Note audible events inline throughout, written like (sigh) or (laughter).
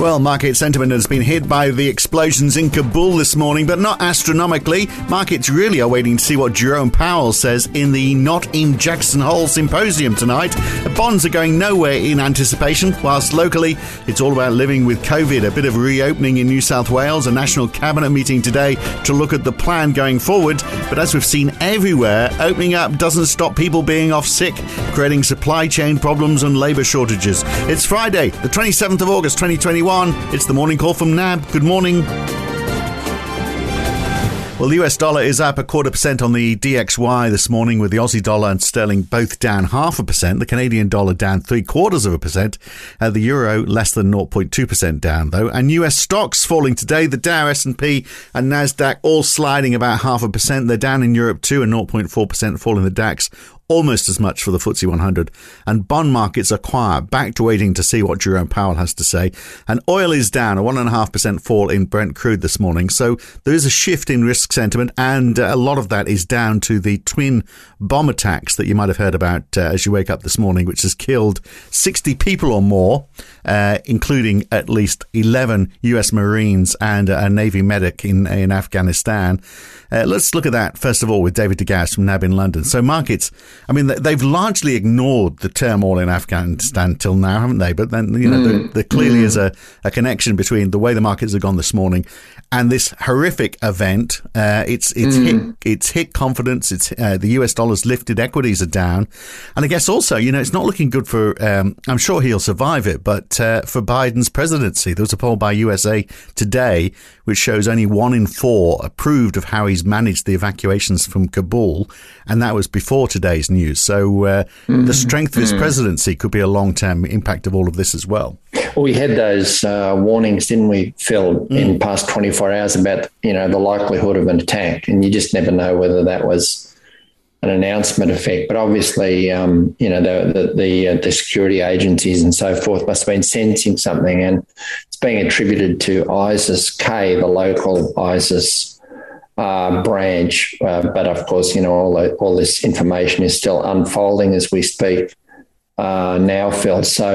Well, market sentiment has been hit by the explosions in Kabul this morning, but not astronomically. Markets really are waiting to see what Jerome Powell says in the Not in Jackson Hole symposium tonight. Bonds are going nowhere in anticipation, whilst locally it's all about living with COVID. A bit of reopening in New South Wales, a national cabinet meeting today to look at the plan going forward. But as we've seen everywhere, opening up doesn't stop people being off sick, creating supply chain problems and labour shortages. It's Friday, the 27th of August, 2021. It's the morning call from NAB. Good morning. Well, the US dollar is up a quarter percent on the DXY this morning, with the Aussie dollar and sterling both down half a percent. The Canadian dollar down three quarters of a percent. The euro less than 0.2 percent down, though. And US stocks falling today. The Dow, S&P, and Nasdaq all sliding about half a percent. They're down in Europe too, and 0.4 percent fall in the DAX almost as much for the FTSE 100. And bond markets are quiet, back to waiting to see what Jerome Powell has to say. And oil is down, a 1.5% fall in Brent crude this morning. So there is a shift in risk sentiment, and uh, a lot of that is down to the twin bomb attacks that you might have heard about uh, as you wake up this morning, which has killed 60 people or more, uh, including at least 11 US Marines and a Navy medic in, in Afghanistan. Uh, let's look at that first of all with David de Garis from NAB in London. So markets, I mean, they've largely ignored the turmoil in Afghanistan till now, haven't they? But then, you know, mm. there, there, clearly mm. is a, a connection between the way the markets have gone this morning and this horrific event. Uh, it's it's mm. hit it's hit confidence. It's uh, the US dollar's lifted, equities are down, and I guess also, you know, it's not looking good for. Um, I'm sure he'll survive it, but uh, for Biden's presidency, there was a poll by USA Today which shows only one in four approved of how he's managed the evacuations from Kabul, and that was before today's news. So uh, mm. the strength of his mm. presidency could be a long term impact of all of this as well. Well, we had those uh, warnings, didn't we, Phil, mm. in past 24 hours about you know the likelihood of an attack, and you just never know whether that was an announcement effect. But obviously, um, you know, the the the, uh, the, security agencies and so forth must have been sensing something, and it's being attributed to ISIS K, the local ISIS uh, branch. Uh, but of course, you know, all all this information is still unfolding as we speak uh, now, Phil. So.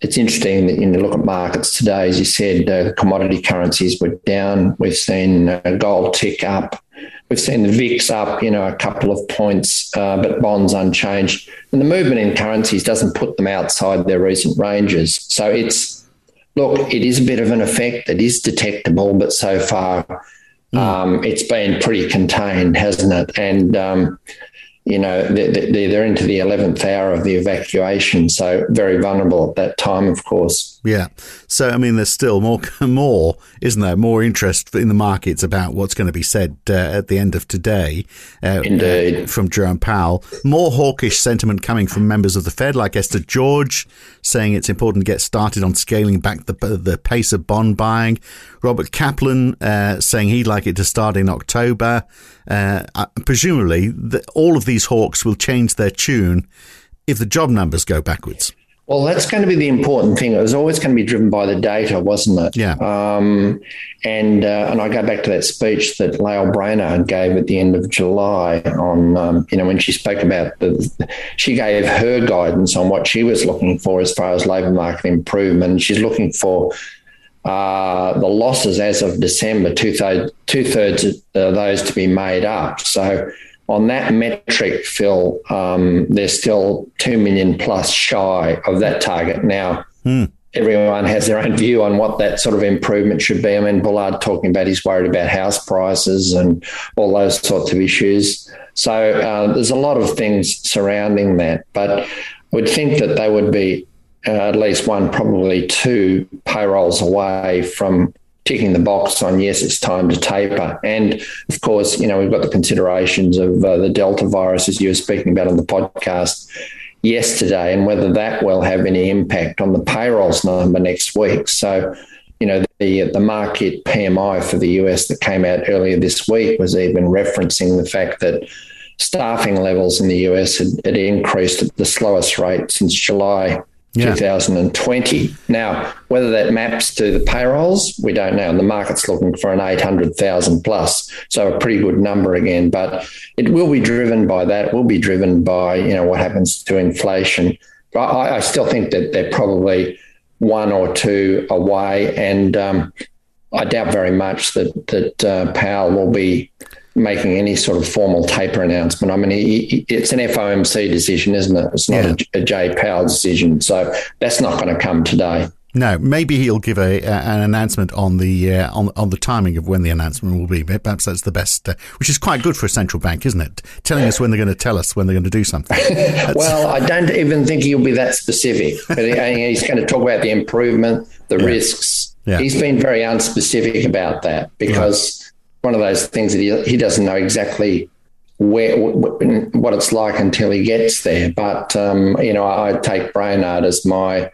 It's interesting that you look at markets today, as you said, uh, commodity currencies were down. We've seen uh, gold tick up We've seen the VIX up, you know, a couple of points, uh, but bonds unchanged. And the movement in currencies doesn't put them outside their recent ranges. So it's, look, it is a bit of an effect. It is detectable, but so far mm. um, it's been pretty contained, hasn't it? And, um, you know, they're into the 11th hour of the evacuation. So very vulnerable at that time, of course. Yeah. So, I mean, there's still more, (laughs) more, isn't there? More interest in the markets about what's going to be said uh, at the end of today. Uh, Indeed. Uh, from Jerome Powell. More hawkish sentiment coming from members of the Fed, like Esther George, saying it's important to get started on scaling back the, the pace of bond buying. Robert Kaplan uh, saying he'd like it to start in October. Uh, presumably, the, all of these hawks will change their tune if the job numbers go backwards. Well, that's going to be the important thing. It was always going to be driven by the data, wasn't it? Yeah. Um, and uh, and I go back to that speech that Lael Brainard gave at the end of July on, um, you know, when she spoke about the, she gave her guidance on what she was looking for as far as labour market improvement. She's looking for uh, the losses as of December, two thirds of those to be made up. So on that metric, Phil, um, they're still 2 million plus shy of that target. Now, hmm. everyone has their own view on what that sort of improvement should be. I mean, Bullard talking about he's worried about house prices and all those sorts of issues. So uh, there's a lot of things surrounding that. But I would think that they would be uh, at least one, probably two payrolls away from ticking the box on yes, it's time to taper. And of course, you know, we've got the considerations of uh, the Delta virus, as you were speaking about on the podcast yesterday, and whether that will have any impact on the payrolls number next week. So, you know, the the market PMI for the US that came out earlier this week was even referencing the fact that staffing levels in the US had, had increased at the slowest rate since July yeah. 2020. Now, whether that maps to the payrolls, we don't know. And the market's looking for an 800,000 plus. So a pretty good number again, but it will be driven by that. It will be driven by, you know, what happens to inflation. I, I still think that they're probably one or two away, and um, I doubt very much that that uh, Powell will be making any sort of formal taper announcement. I mean, it's an FOMC decision, isn't it? It's not yeah. a, a Jay Powell decision, so that's not going to come today. No, maybe he'll give a, a an announcement on the uh, on on the timing of when the announcement will be. Perhaps that's the best, uh, which is quite good for a central bank, isn't it? Telling us when they're going to tell us when they're going to do something. (laughs) well, I don't even think he'll be that specific, but he's going to talk about the improvement, the yeah. risks. Yeah. He's been very unspecific about that because one of those things that he, he doesn't know exactly where what it's like until he gets there. But um, you know, I take Brainard as my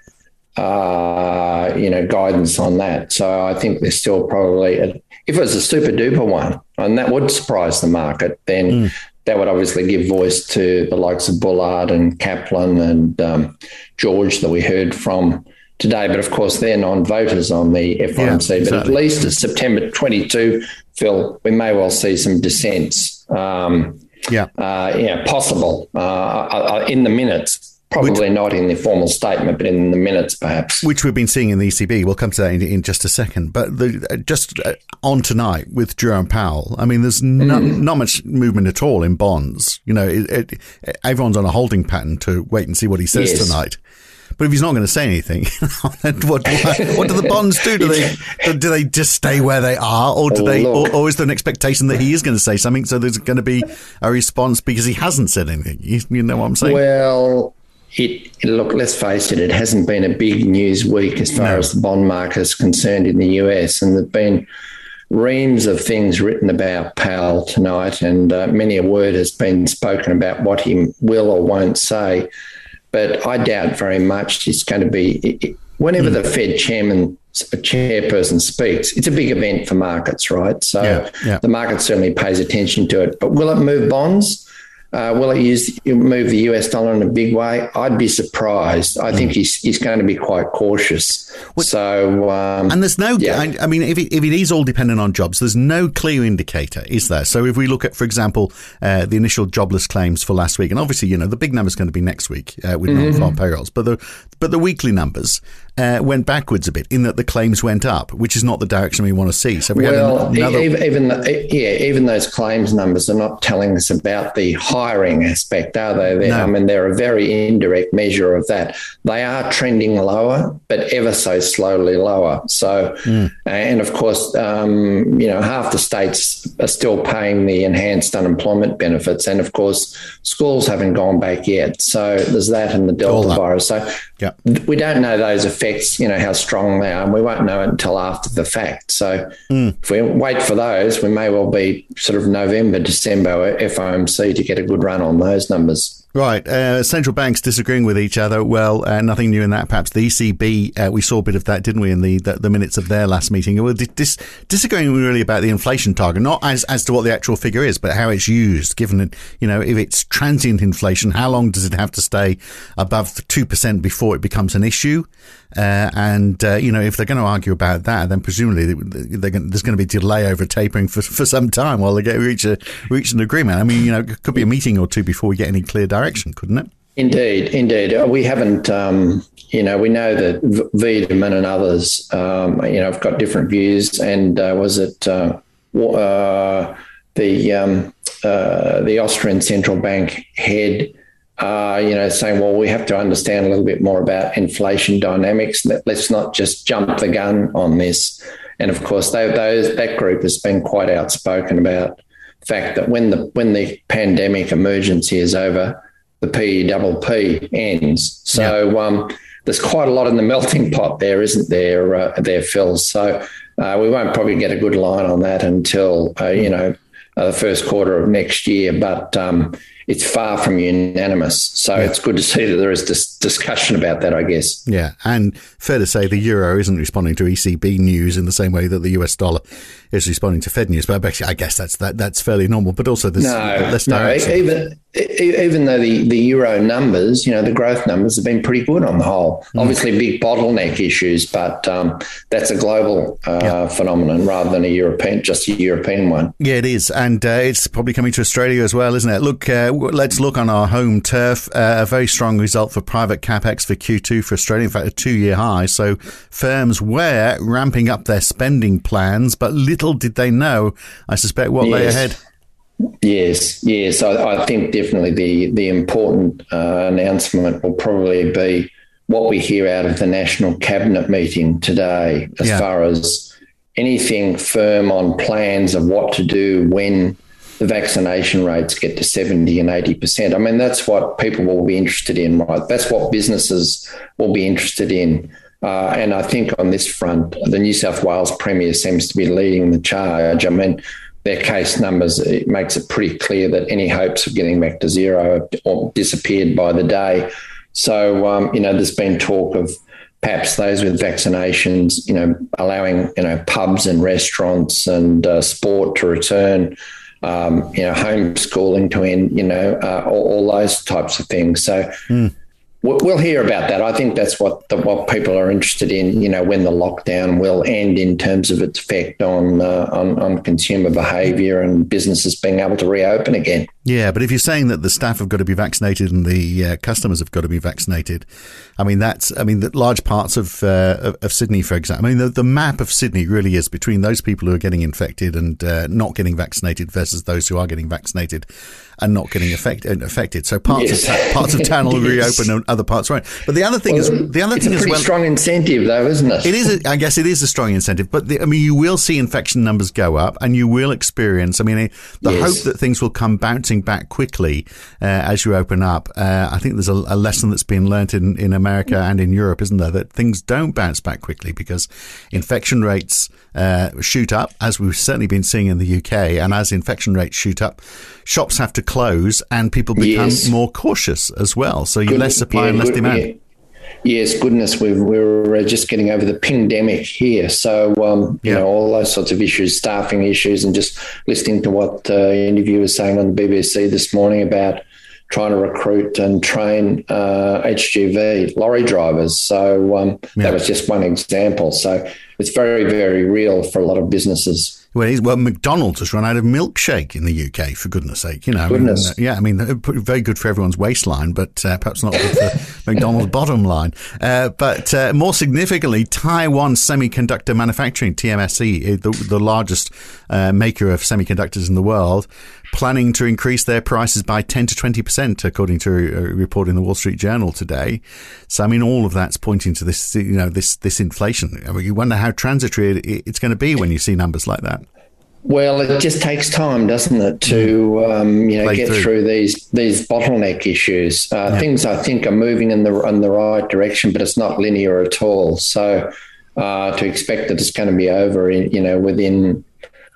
uh, you know guidance on that. So I think there's still probably a, if it was a super duper one, and that would surprise the market, then. Mm. That would obviously give voice to the likes of Bullard and Kaplan and um, George that we heard from today. But of course, they're non voters on the FOMC. Yeah, exactly. But at least as September 22, Phil, we may well see some dissents. Um, yeah. Uh, yeah, possible uh, uh, in the minutes. Probably which, not in the formal statement, but in the minutes, perhaps. Which we've been seeing in the ECB. We'll come to that in, in just a second. But the, uh, just uh, on tonight with Jerome Powell, I mean, there's not, mm. not much movement at all in bonds. You know, it, it, everyone's on a holding pattern to wait and see what he says yes. tonight. But if he's not going to say anything, (laughs) what, what, what, do the bonds do? Do they (laughs) do they just stay where they are, or do oh, they, or, or, is there an expectation that he is going to say something? So there's going to be a response because he hasn't said anything. You, you know what I'm saying? Well, it, look, let's face it, it hasn't been a big news week as far no. as the bond market is concerned in the US, and there've been reams of things written about Powell tonight, and uh, many a word has been spoken about what he will or won't say. But I doubt very much it's going to be whenever mm. the Fed chairman chairperson speaks, it's a big event for markets, right? So yeah, yeah. the market certainly pays attention to it. But will it move bonds? Uh, will it use move the US dollar in a big way? I'd be surprised. I think he's he's going to be quite cautious. Well, so um, and there's no. Yeah. I, I, mean, if it, if it is all dependent on jobs, there's no clear indicator, is there? So if we look at, for example, uh, the initial jobless claims for last week, and obviously, you know, the big number is going to be next week uh, with mm-hmm. non-farm payrolls, but the but the weekly numbers uh, went backwards a bit in that the claims went up, which is not the direction we want to see. So we well, another... even, even the, yeah, even those claims numbers are not telling us about the hiring aspect, are they? No. I mean, they're a very indirect measure of that. They are trending lower, but ever so slowly lower. So, mm. and of course, um, you know, half the states are still paying the enhanced unemployment benefits, and of course, schools haven't gone back yet. So there's that and the Delta virus. So yeah. we don't know those effects effects, you know, how strong they are, and we won't know it until after the fact. So mm. if we wait for those, we may well be sort of November, December FOMC to get a good run on those numbers. Right. Uh, central banks disagreeing with each other. Well, uh, nothing new in that. Perhaps the ECB, uh, we saw a bit of that, didn't we, in the, the, the minutes of their last meeting? Well, dis- disagreeing really about the inflation target, not as, as to what the actual figure is, but how it's used, given that, you know, if it's transient inflation, how long does it have to stay above 2% before it becomes an issue? Uh, and, uh, you know, if they're going to argue about that, then presumably going, there's going to be delay over tapering for, for some time while they get reach, a, reach an agreement. I mean, you know, it could be a meeting or two before we get any clear direction, couldn't it? Indeed, indeed. Uh, we haven't, um, you know, we know that Weidmann and others, um, you know, have got different views. And uh, was it uh, uh, the um, the Austrian central bank head? Uh, you know, saying, well, we have to understand a little bit more about inflation dynamics. Let's not just jump the gun on this. And of course, they, those, that group has been quite outspoken about the fact that when the when the pandemic emergency is over, the PEPP ends. So yeah. um, there's quite a lot in the (laughs) melting pot there, isn't there? Uh, there, Phil. So uh, we won't probably get a good line on that until uh, you know uh, the first quarter of next year. But um, it's far from unanimous. So yeah. it's good to see that there is this discussion about that, I guess. Yeah. And fair to say the euro isn't responding to ECB news in the same way that the US dollar is responding to Fed news. But I guess that's that that's fairly normal. But also there's no, less no, even even though the, the euro numbers, you know, the growth numbers have been pretty good on the whole. Mm. Obviously, big bottleneck issues, but um, that's a global uh, yeah. phenomenon rather than a European, just a European one. Yeah, it is, and uh, it's probably coming to Australia as well, isn't it? Look, uh, let's look on our home turf. Uh, a very strong result for private capex for Q2 for Australia. In fact, a two-year high. So firms were ramping up their spending plans, but little did they know, I suspect, what yes. lay ahead. Yes, yes. I, I, think definitely the the important uh, announcement will probably be what we hear out of the national cabinet meeting today, as yeah. far as anything firm on plans of what to do when the vaccination rates get to 70 and 80%. I mean, that's what people will be interested in, right? That's what businesses will be interested in. Uh, and I think on this front, the New South Wales Premier seems to be leading the charge. I mean, their case numbers, it makes it pretty clear that any hopes of getting back to zero have disappeared by the day. So, um, you know, there's been talk of perhaps those with vaccinations, you know, allowing, you know, pubs and restaurants and uh, sport to return, um, you know, homeschooling to end, you know, uh, all, all, those types of things. So, mm we'll hear about that. I think that's what the, what people are interested in. You know, when the lockdown will end in terms of its effect on uh, on, on consumer behaviour and businesses being able to reopen again. Yeah, but if you're saying that the staff have got to be vaccinated and the uh, customers have got to be vaccinated, I mean that's I mean that large parts of, uh, of, of Sydney, for example, I mean the, the map of Sydney really is between those people who are getting infected and uh, not getting vaccinated versus those who are getting vaccinated and not getting affect, affected. So parts yes. of ta- parts of town will (laughs) yes. reopen and other parts won't. But the other thing well, is the other thing is well, strong incentive though, isn't it? It is. A, I guess it is a strong incentive. But the, I mean, you will see infection numbers go up, and you will experience. I mean, the yes. hope that things will come bouncing back quickly uh, as you open up. Uh, I think there's a, a, lesson that's been learnt in in America and in Europe, isn't there? That things don't bounce back quickly because infection rates uh, shoot up, as we've certainly been seeing in the UK, and as infection rates shoot up, shops have to close and people become yes. more cautious as well. So you less supply yeah, and less demand. Yeah. Yes, goodness, we we're just getting over the pandemic here. So, um, you know, all those sorts of issues, staffing issues, and just listening to what the uh, interview was saying on the BBC this morning about trying to recruit and train uh, HGV lorry drivers. So um, yeah. that was just one example. So it's very, very real for a lot of businesses. Well, well, McDonald's has run out of milkshake in the UK, for goodness sake. You know, goodness. I mean, uh, yeah, I mean, very good for everyone's waistline, but uh, perhaps not good for (laughs) McDonald's bottom line. Uh, but uh, more significantly, Taiwan Semiconductor Manufacturing, TSMC, the, the largest uh, maker of semiconductors in the world, planning to increase their prices by 10 to 20%, according to a report in the Wall Street Journal today. So, I mean, all of that's pointing to this, you know, this, this inflation. I mean, you wonder how transitory it's going to be when you see numbers like that. Well, it just takes time, doesn't it, to mm. um, you know Play get through. through. these these bottleneck issues. Uh, yeah. Things I think are moving in the in the right direction, but it's not linear at all. So uh, to expect that it's going to be over, in, you know, within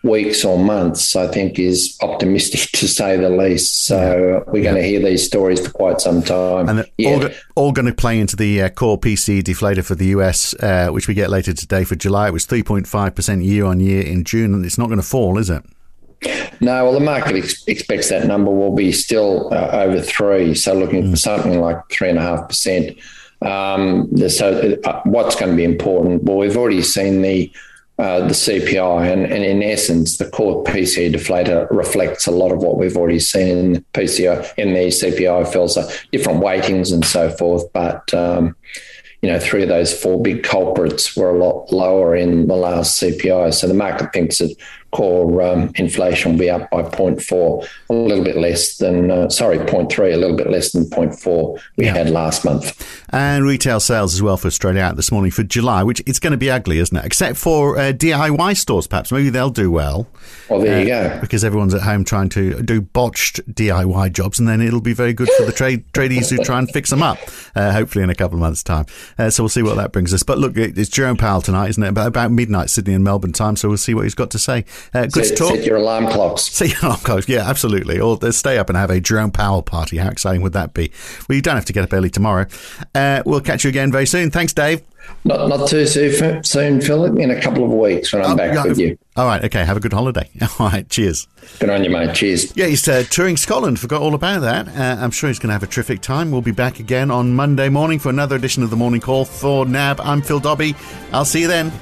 weeks or months, I think is optimistic (laughs) to say the least. So we're going to hear these stories for quite some time. And yeah. all, all, going to play into the uh, core PCE deflator for the US, uh, which we get later today for July. It was 3.5% year on year in June, and it's not going to fall, is it? No, well, the market ex- expects that number will be still uh, over three. So looking mm. for something like three and a half percent. Um, so uh, what's going to be important? Well, we've already seen the uh, the CPI, and, and, in essence, the core PCE deflator reflects a lot of what we've already seen in the PCI in the CPI fills, so different weightings and so forth. But um, you know, three of those four big culprits were a lot lower in the last CPI, so the market thinks that core um, inflation will be up by 0.4, a little bit less than, uh, sorry, 0.3, a little bit less than 0.4 we yeah. had last month. And retail sales as well for Australia out this morning for July, which it's going to be ugly, isn't it? Except for uh, DIY stores, perhaps. Maybe they'll do well. Well, there uh, you go. Because everyone's at home trying to do botched DIY jobs, and then it'll be very good for the trade (laughs) tradies who try and fix them up, uh, hopefully in a couple of months' time. Uh, so we'll see what that brings us. But look, it's Jerome Powell tonight, isn't it? About, about midnight, Sydney and Melbourne time. So we'll see what he's got to say. Uh, good set, talk. Set your alarm clocks. (laughs) Set your alarm clocks. Yeah, absolutely. Or stay up and have a Jerome Powell party. How exciting would that be? Well, you don't have to get up early tomorrow. Uh, we'll catch you again very soon. Thanks, Dave. Not not too soon, Philip. In a couple of weeks when I'm oh, back yeah, with you. All right. Okay. Have a good holiday. (laughs) All right. Cheers. Good on you, mate. Cheers. Yeah, he's uh, touring Scotland. Forgot all about that. Uh, I'm sure he's going to have a terrific time. We'll be back again on Monday morning for another edition of the Morning Call. For NAB, I'm Phil Dobbie. I'll see you then.